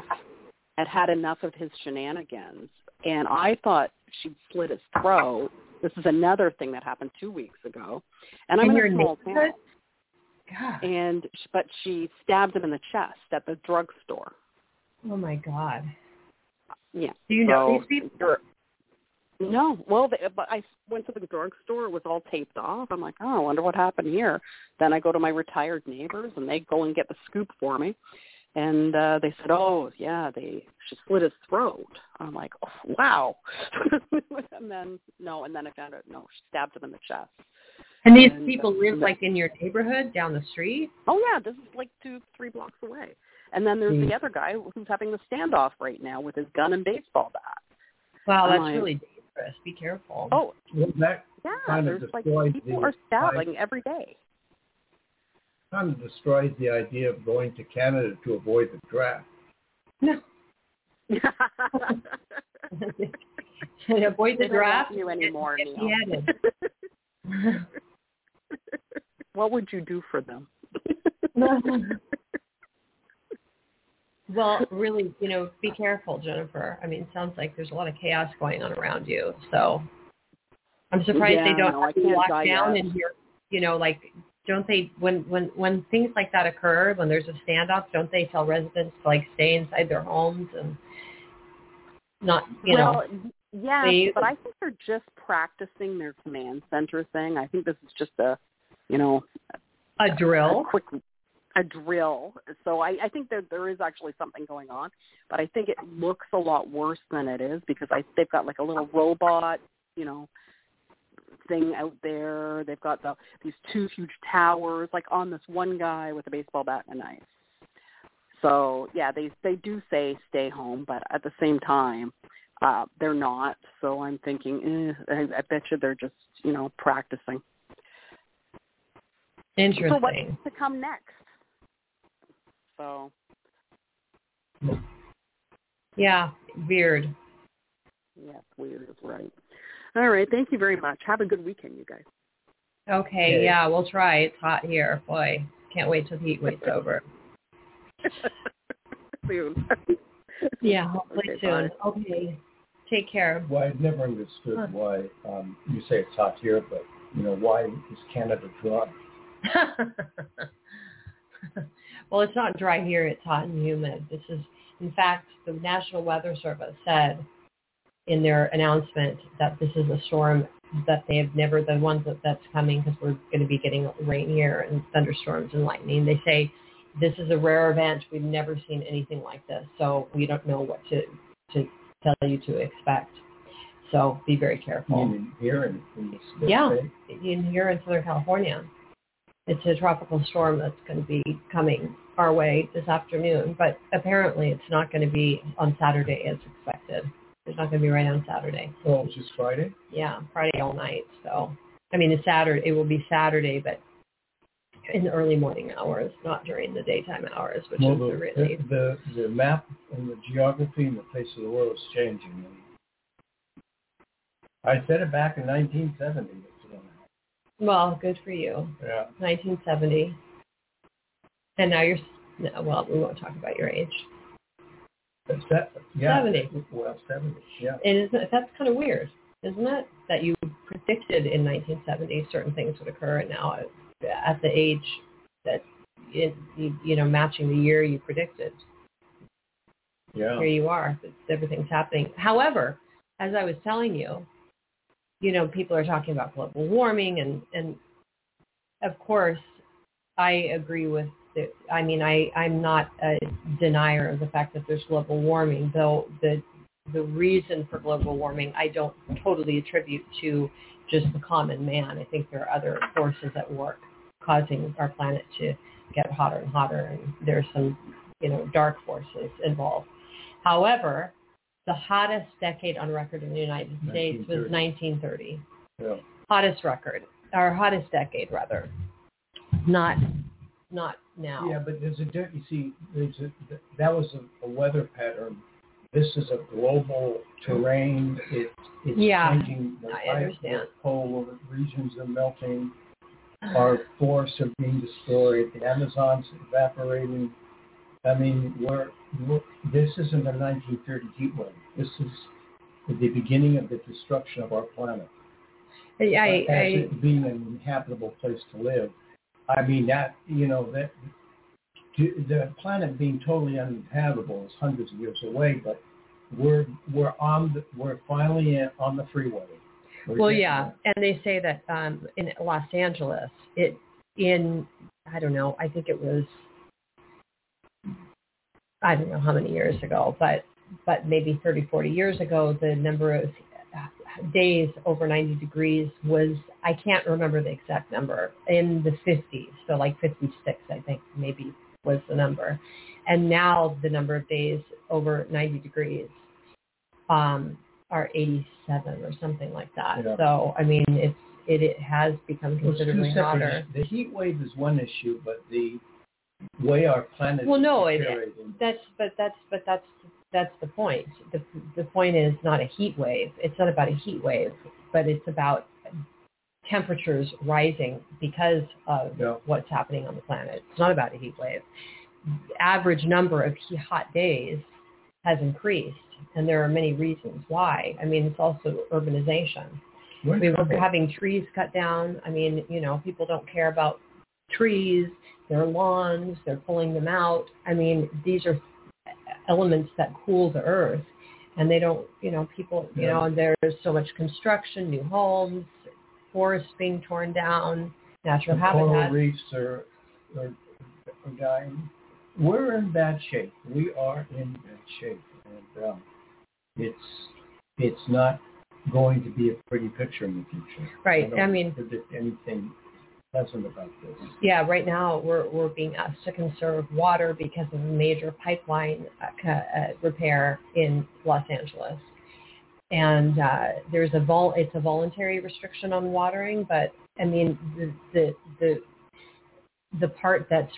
had had enough of his shenanigans, and I thought she'd slit his throat. This is another thing that happened two weeks ago, and I'm In a small town. God. and but she stabbed him in the chest at the drugstore. Oh, my God. Yeah. Do you know these people? No, well, they, but I went to the drugstore. It was all taped off. I'm like, oh, I wonder what happened here. Then I go to my retired neighbors, and they go and get the scoop for me. And uh they said, oh, yeah, they she slit his throat. I'm like, oh, wow. and then no, and then I found out no, she stabbed him in the chest. And these And, people uh, live like in your neighborhood down the street? Oh yeah, this is like two, three blocks away. And then there's Hmm. the other guy who's having the standoff right now with his gun and baseball bat. Wow, I'm that's like- really dangerous. Be careful. Oh, Well, that yeah, Kind of there's like destroys people are stabbing every day. Kind of destroys the idea of going to Canada to avoid the draft. No. Avoid the draft. you anymore, Neil. what would you do for them? well, really, you know, be careful, Jennifer. I mean, it sounds like there's a lot of chaos going on around you. So I'm surprised Yeah, they don't no, have you can't locked down yet. in here. You know, like don't they when when when things like that occur, when there's a standoff, don't they tell residents to like stay inside their homes and not, you well, know, they- but I think they're just practicing their command center thing. I think this is just a, you know, a drill? a quick a drill. So I, I think that there is actually something going on, but I think it looks a lot worse than it is because I they've got like a little robot, you know, thing out there. They've got the these two huge towers, like on this one guy with a baseball bat and a knife. So yeah, they they do say stay home, but at the same time, uh, they're not. So I'm thinking, eh, I, I bet you they're just you know practicing. Interesting. So what's to come next? So Yeah, weird. yeah, weird. Right. All right. Thank you very much. Have a good weekend, you guys. Okay, Okay. yeah, we'll try. It's hot here. Boy, can't wait till the heat wave's over. Soon. Yeah, hopefully Okay, soon. Okay. Take care. Well, I've never understood Huh. why um, you say it's hot here, but you know why is Canada dry? well, it's not dry here. It's hot and humid. This is, in fact, the National Weather Service said in their announcement that this is a storm that they have never, the ones that, that's coming because we're going to be getting rain here and thunderstorms and lightning. They say this is a rare event. We've never seen anything like this, so we don't know what to to tell you to expect. So be very careful. You here in, in Yeah. in here in Southern California. It's a tropical storm that's going to be coming our way this afternoon, but apparently it's not going to be on Saturday as expected. It's not going to be right on Saturday. Oh, it's just Friday. Yeah, Friday all night. So, I mean, it's Saturday. It will be Saturday, but in the early morning hours, not during the daytime hours, which Well, is the, the really the the map and the geography and the face of the world is changing. I said it back in 1970. It's gonna happen. well. Good for you. Yeah. 1970, and now you're. No, well, we won't talk about your age. That's. Yeah. 70. Well, 70. Yeah. And isn't, that's kind of weird, isn't it? That you predicted in 1970 certain things would occur, and now at the age that it, you, you know matching the year you predicted, Yeah. here you are. It's, everything's happening. However, as I was telling you, you know, people are talking about global warming, and and of course, I agree with. I mean, I I'm not a denier of the fact that there's global warming, though the the reason for global warming I don't totally attribute to just the common man. I think there are other forces at work causing our planet to get hotter and hotter, and there's some you know dark forces involved. However, the hottest decade on record in the United States was 1930. Yeah. Hottest record, or hottest decade rather. Not, not now. Yeah, but there's a you see, there's a that was a, a weather pattern. This is a global terrain. It, it's Yeah, changing. The I understand. Polar regions are melting. Our forests are being destroyed. The Amazon's evaporating. I mean, we're, we're this isn't a 1930 heat wave. This is the beginning of the destruction of our planet. I, I, as I it being an inhabitable place to live. I mean that you know that to- the planet being totally uninhabitable is hundreds of years away, but we're we're on the, we're finally in, on the freeway. We're well, yeah, there. and they say that um, in Los Angeles, it in I don't know, I think it was I don't know how many years ago, but but maybe 30, 40 years ago, the number of days over 90 degrees was I can't remember the exact number in the 50s, so like 56, I think maybe was the number, and now the number of days over 90 degrees um, are 87 or something like that. Yeah. So I mean, it's it, it has become Well, it's two considerably hotter. The heat wave is one issue, but the way our planet Well, is no, it- That's but that's but that's that's the point. The the point is not a heat wave. It's not about a heat wave, but it's about temperatures rising because of Yeah. what's happening on the planet. It's not about a heat wave. The average number of hot days has increased, and there are many reasons why. I mean, it's also urbanization. We're we were having trees cut down. I mean, you know, people don't care about trees, their lawns, they're pulling them out. I mean, these are elements that cool the earth and they don't, you know, people, you Yeah. know, there's so much construction, new homes, forests being torn down, natural the coral reefs are, are, are dying. We're in bad shape. We are in bad shape, and um, it's it's not going to be a pretty picture in the future. Right. don't I mean, anything pleasant about this. yeah, right now we're we're being asked to conserve water because of a major pipeline uh, uh, repair in Los Angeles, and uh, there's a vol it's a voluntary restriction on watering, but I mean the the the, the part that's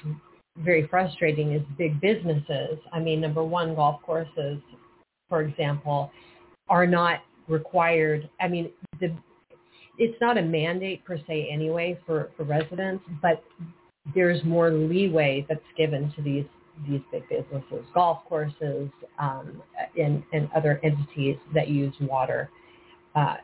very frustrating is big businesses. I mean, number one, golf courses, for example, are not required. I mean, the it's not a mandate per se anyway for, for residents, but there's more leeway that's given to these these big businesses, golf courses, um, and, and other entities that use water. Uh,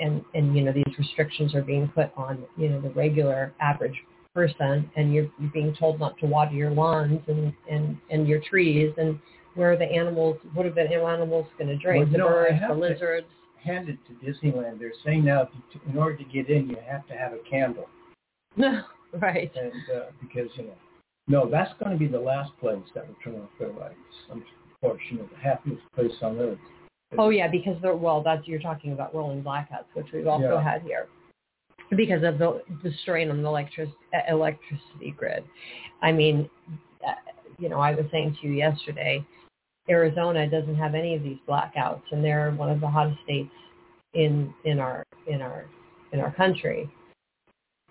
and, and, you know, these restrictions are being put on, you know, the regular average person and you're, you're being told not to water your lawns and, and, and your trees and where are the animals, what are the animals going to drink? Well, the no, birds, the lizards. Hand it to Disneyland. They're saying now, in order to get in, you have to have a candle. right. And uh, because you know, no, that's going to be the last place that will turn off their lights. Unfortunately, the happiest place on earth. Oh yeah, because they're well, that's you're talking about rolling blackouts, which we've also Yeah. had here because of the, the strain on the electric, electricity grid. I mean, uh, you know, I was saying to you yesterday, Arizona doesn't have any of these blackouts, and they're one of the hottest states in in our in our in our country.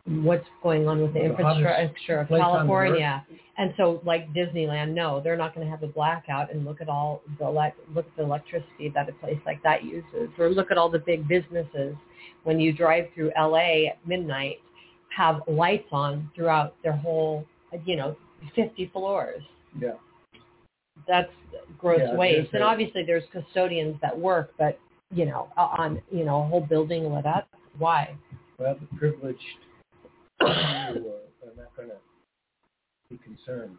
What's going on with the The infrastructure of place on the California? And so, like Disneyland, no, they're not going to have a blackout. And look at all the elect- look at the electricity that a place like that uses, or look at all the big businesses when you drive through LA at midnight, have lights on throughout their whole, you know, 50 floors. Yeah. That's gross Yeah, waste. And obviously, there's custodians that work, but you know, on you know a whole building lit up. Why? Well, the privileged who are, are not going to be concerned.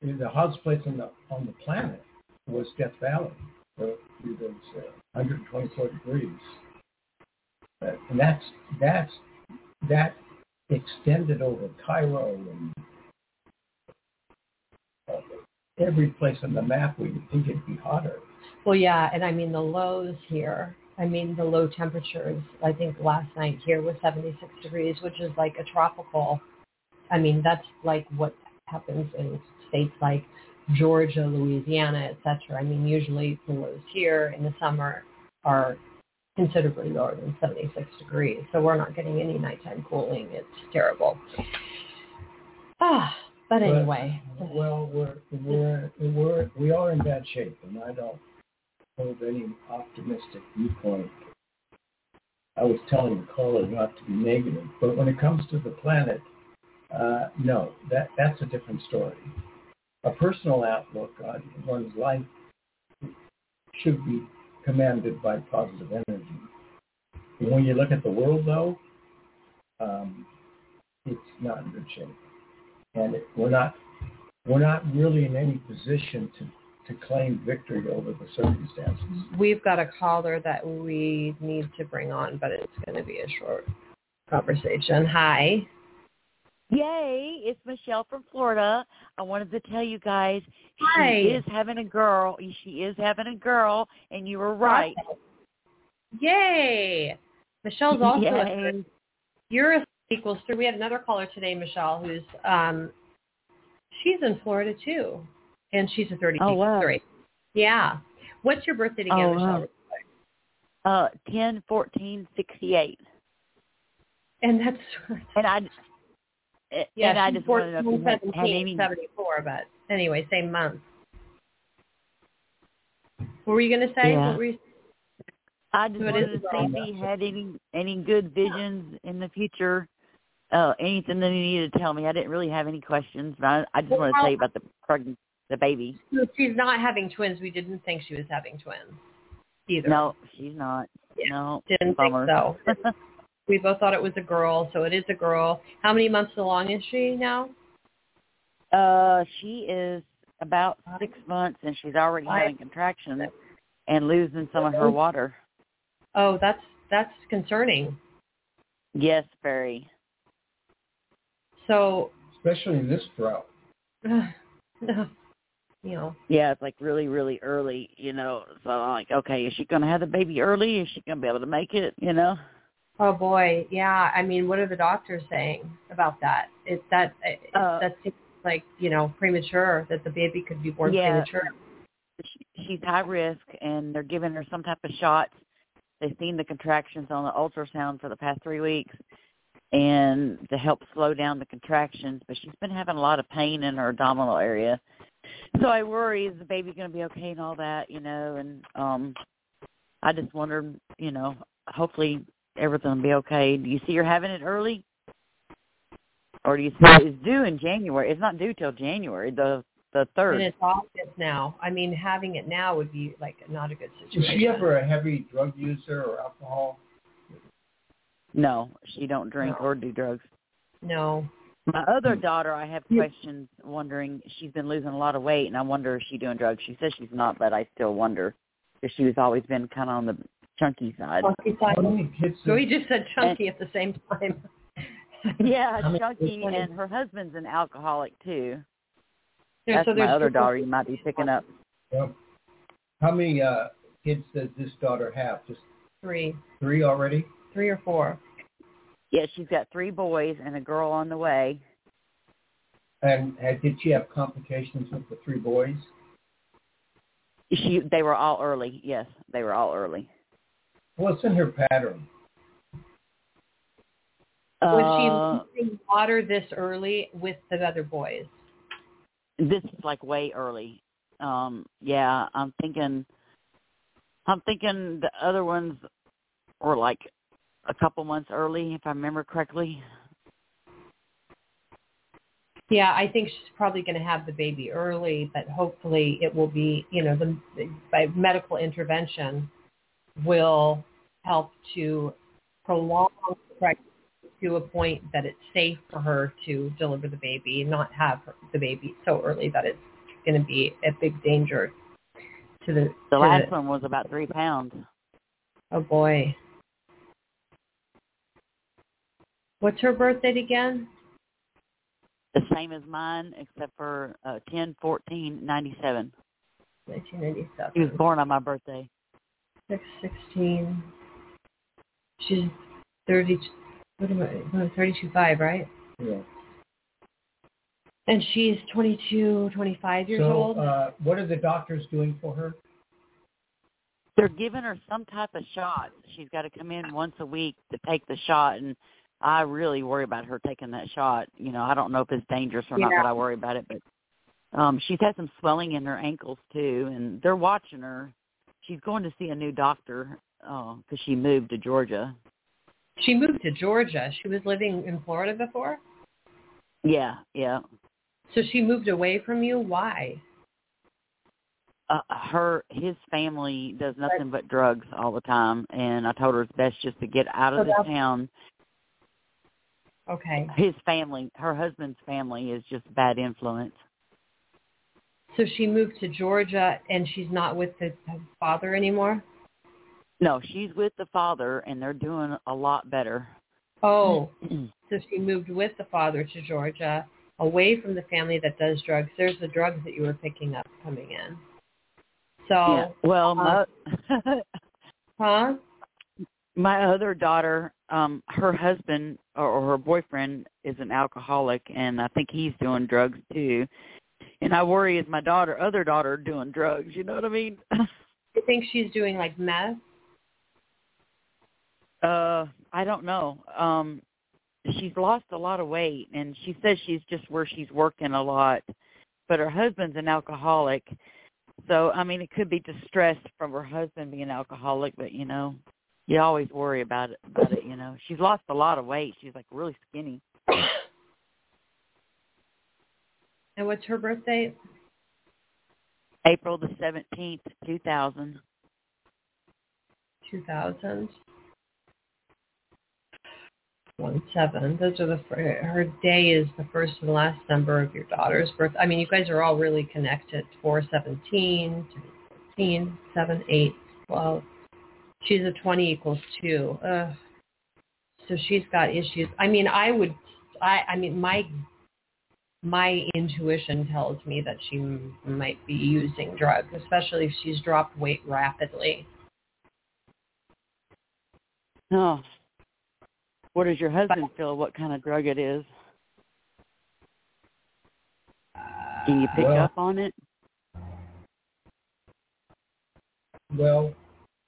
The hottest place on the on the planet was Death Valley. where It was uh, 124 degrees, Uh, and that's that's that extended over Cairo and every place on the map where you think it'd be hotter. Well, yeah, and I mean the lows here. I mean the low temperatures. I think last night here was 76 degrees, which is like a tropical. I mean that's like what happens in states like Georgia, Louisiana, etc. I mean usually the lows here in the summer are considerably lower than 76 degrees, so we're not getting any nighttime cooling. It's terrible. Ah, but But- anyway, Well, we're we're we're we are in bad shape, and I don't hold any optimistic viewpoint. I was telling the caller not to be negative, but when it comes to the planet, uh, no, that that's a different story. A personal outlook on one's life should be commanded by positive energy. When you look at the world, though, um, it's not in good shape and we're not we're not really in any position to to claim victory over the circumstances. we've got a caller that we need to bring on, but it's going to be a short conversation. Hi. Yay, it's Michelle from Florida. I wanted to tell you guys Hi. she is having a girl. She is having a girl, and you were right. Yay. Michelle's also a you're a equals three. We had another caller today, Michelle, who's um she's in Florida too. And she's a thirty Oh, wow. three. Yeah. What's your birthday again, Oh, Michelle? wow. Uh, ten fourteen sixty eight, And that's and I. yeah, and I just wanted to know 14, had, had 17, any 74, but anyway, same month. What were you going to say? Yeah. What you, I just it wanted to see if he had any any good visions in the future. Uh, anything that you needed to tell me. I didn't really have any questions, but I, I just wanted to tell you about the pregnant, the baby. She's not having twins. We didn't think she was having twins either. No, she's not. Yeah, No, didn't bummer. think so. we both thought it was a girl, so it is a girl. How many months along is she now? uh, she is about six months, and she's already I- having contractions and losing some of her water. Oh, that's that's concerning. Yes, very. So, Especially in this drought. you know, Yeah, it's like really, really early, you know. So I'm like, okay, is she gonna have the baby early? Is she gonna be able to make it? You know? oh boy, yeah. I mean, what are the doctors saying about that? Is that Uh, that seems like you know premature that the baby could be born Yeah. premature? She, she's high risk, and they're giving her some type of shots. They've seen the contractions on the ultrasound for the past three weeks, and to help slow down the contractions. But she's been having a lot of pain in her abdominal area, so I worry is the baby going to be okay and all that, you know. And um, I just wondered, you know, hopefully everything will be okay. Do you see her having it early? Or do you see it's due in January? It's not due till January, the the third. And it's August now. I mean, having it now would be like not a good Was situation. she ever a heavy drug user or alcohol? No, she don't drink No. or do drugs. No. My other daughter, I have questions wondering. She's been losing a lot of weight, and I wonder if she's doing drugs. She says she's not, but I still wonder because she was always been kind of on the chunky side. Chunky side. How many kids? So he just said chunky at the same time. Yeah, How many- chunky, and her husband's an alcoholic too. There- That's so my there's other daughter. You might be picking up. Yeah. How many uh, kids does this daughter have? Just Three, three already? Three or four. Yeah, she's got three boys and a girl on the way. And had, did she have complications with the three boys? She, they were all early. Yes, they were all early. What's in her pattern? Was Uh, she losing water this early with the other boys? this is like way early. Um, yeah, I'm thinking. I'm thinking the other ones were like a couple months early, if I remember correctly. Yeah, I think she's probably going to have the baby early, but hopefully it will be, you know, the by medical intervention will help to prolong the pregnancy to a point that it's safe for her to deliver the baby, and not have her, the baby so early that it's going to be a big danger to the. The to last one was about three pounds. Oh boy. What's her birth date again? The same as mine, except for uh, ten fourteen ninety seven. 1997. He was born on my birthday. Six sixteen. She's thirty. What am I? Thirty-two five, right? Yeah. And she's 22, 25 years so, old. uh, what are the doctors doing for her? They're giving her some type of shot. She's got to come in once a week to take the shot, and I really worry about her taking that shot. You know, I don't know if it's dangerous or not, Yeah. but I worry about it. But um she's had some swelling in her ankles too, and they're watching her. She's going to see a new doctor because she moved to Georgia. she moved to Georgia. She was living in Florida before, Yeah, yeah. so she moved away from you. Why? uh, her his family does nothing but drugs all the time and i told her it's best just to get out of So the town Okay. his family her husband's family is just bad influence So she moved to Georgia, and she's not with the the father anymore. no she's with the father and they're doing a lot better Oh, so she moved with the father to Georgia, away from the family that does drugs. There's the drugs that you were picking up coming in. So, yeah well my huh? my other daughter um her husband or, her boyfriend is an alcoholic and i think he's doing drugs too and i worry is my daughter other daughter doing drugs you know what i mean You think she's doing like meth? Uh, I don't know. Um, she's lost a lot of weight, and she says she's just where she's working a lot. But her husband's an alcoholic, so I mean, it could be distress from her husband being alcoholic. But you know, you always worry about it. About it, you know. She's lost a lot of weight. She's like really skinny. And what's her birth date? April the seventeenth, two thousand. 2000. One seven. Those are the her day is the first and last number of your daughter's birth. I mean, you guys are all really connected. Four seventeen, fourteen, seven, eight, twelve. She's a twenty equals two. Ugh. So she's got issues. I mean, I would. I. I mean, my my intuition tells me that she m- might be using drugs, especially if she's dropped weight rapidly. Oh. What does your husband feel? What kind of drug it is? Can you pick uh, Well- up on it? Well,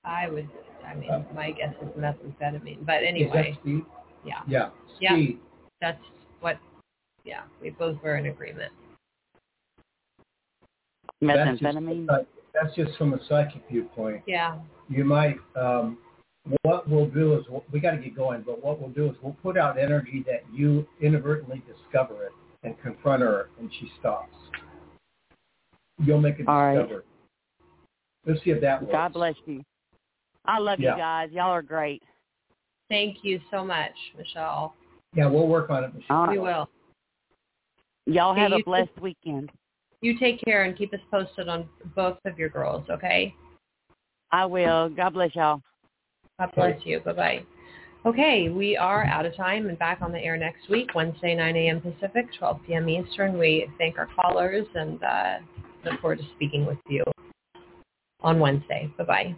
I would. I mean, my guess is methamphetamine. But is anyway, that the Yeah, Yeah. Yeah. Speed. that's what. Yeah, we both were in agreement. That's just, Methamphetamine. uh, that's just from a psychic viewpoint. Yeah. You might. Um, what we'll do is we got to get going, but what we'll do is we'll put out energy that you inadvertently discover it and confront her, and she stops. You'll make it All right. discover. Let's see if that works. God bless you. I love Yeah. you guys. Y'all are great. Thank you so much, Michelle. Yeah, we'll work on it, Michelle. All We will. Y'all Okay, have you a too. blessed weekend. You take care and keep us posted on both of your girls, okay? I will. God bless y'all. God bless you. Bye-bye. Okay, we are out of time and back on the air next week, Wednesday, 9 a.m. Pacific, 12 p.m. Eastern. We thank our callers and uh, look forward to speaking with you on Wednesday. Bye-bye.